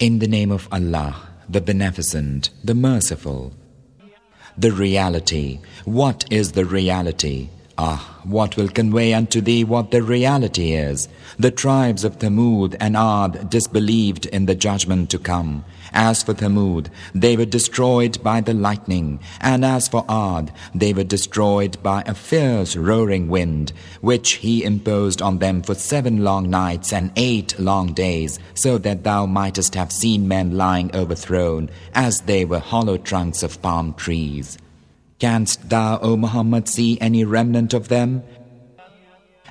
In the name of Allah, the Beneficent, the Merciful. The reality. What is the reality? Ah, what will convey unto thee what the reality is? The tribes of Thamud and Ad disbelieved in the judgment to come. As for Thamud, they were destroyed by the lightning, and as for Ad, they were destroyed by a fierce roaring wind, which he imposed on them for seven long nights and eight long days, so that thou mightest have seen men lying overthrown, as they were hollow trunks of palm trees. Canst thou, O Muhammad, see any remnant of them?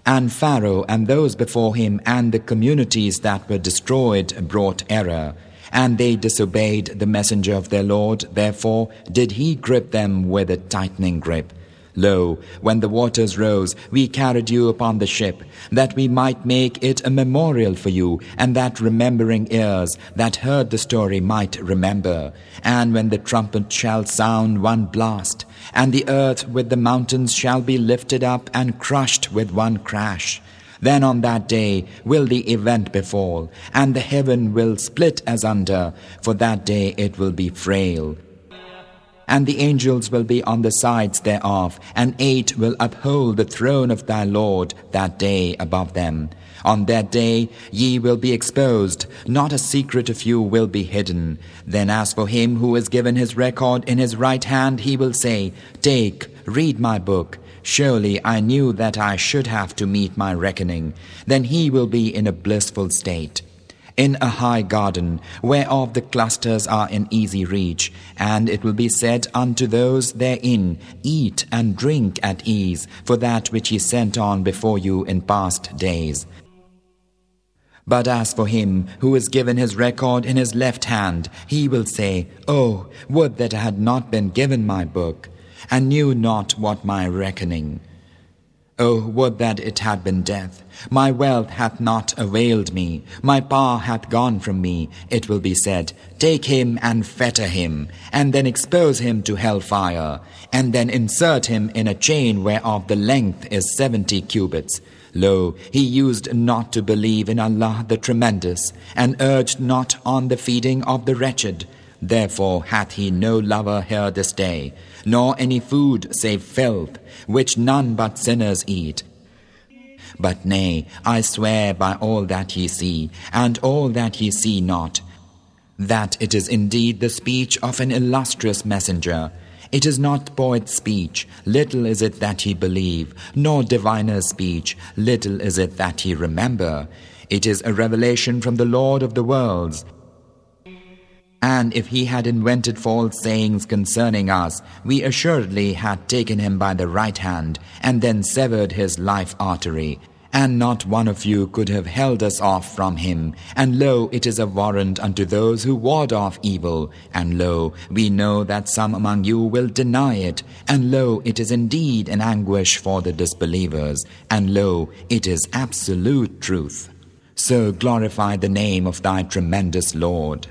And Pharaoh and those before him and the communities that were destroyed brought error and they disobeyed the messenger of their Lord, therefore did he grip them with a tightening grip. Lo, when the waters rose, we carried you upon the ship, that we might make it a memorial for you, and that remembering ears that heard the story might remember. And when the trumpet shall sound one blast, and the earth with the mountains shall be lifted up and crushed with one crash, then on that day will the event befall, and the heaven will split asunder, for that day it will be frail. And the angels will be on the sides thereof, and eight will uphold the throne of thy Lord that day above them. On that day ye will be exposed, not a secret of you will be hidden. Then as for him who is given his record in his right hand, he will say, Take, read my book. Surely I knew that I should have to meet my reckoning. Then he will be in a blissful state. In a high garden, whereof the clusters are in easy reach, and it will be said unto those therein, Eat and drink at ease, for that which he sent on before you in past days. But as for him who is given his record in his left hand, he will say, Oh, would that I had not been given my book and knew not what my reckoning. Oh, would that it had been death! My wealth hath not availed me, my power hath gone from me. It will be said, Take him and fetter him, and then expose him to hell fire, and then insert him in a chain whereof the length is seventy cubits. Lo, he used not to believe in Allah the Tremendous, and urged not on the feeding of the wretched. Therefore hath he no lover here this day, nor any food save filth, which none but sinners eat. But nay, I swear by all that ye see, and all that ye see not, that it is indeed the speech of an illustrious messenger. It is not poet's speech, little is it that ye believe, nor diviner's speech, little is it that ye remember. It is a revelation from the Lord of the worlds. And if he had invented false sayings concerning us, we assuredly had taken him by the right hand, and then severed his life artery. And not one of you could have held us off from him. And lo, it is a warrant unto those who ward off evil. And lo, we know that some among you will deny it. And lo, it is indeed an anguish for the disbelievers. And lo, it is absolute truth. So glorify the name of thy tremendous Lord.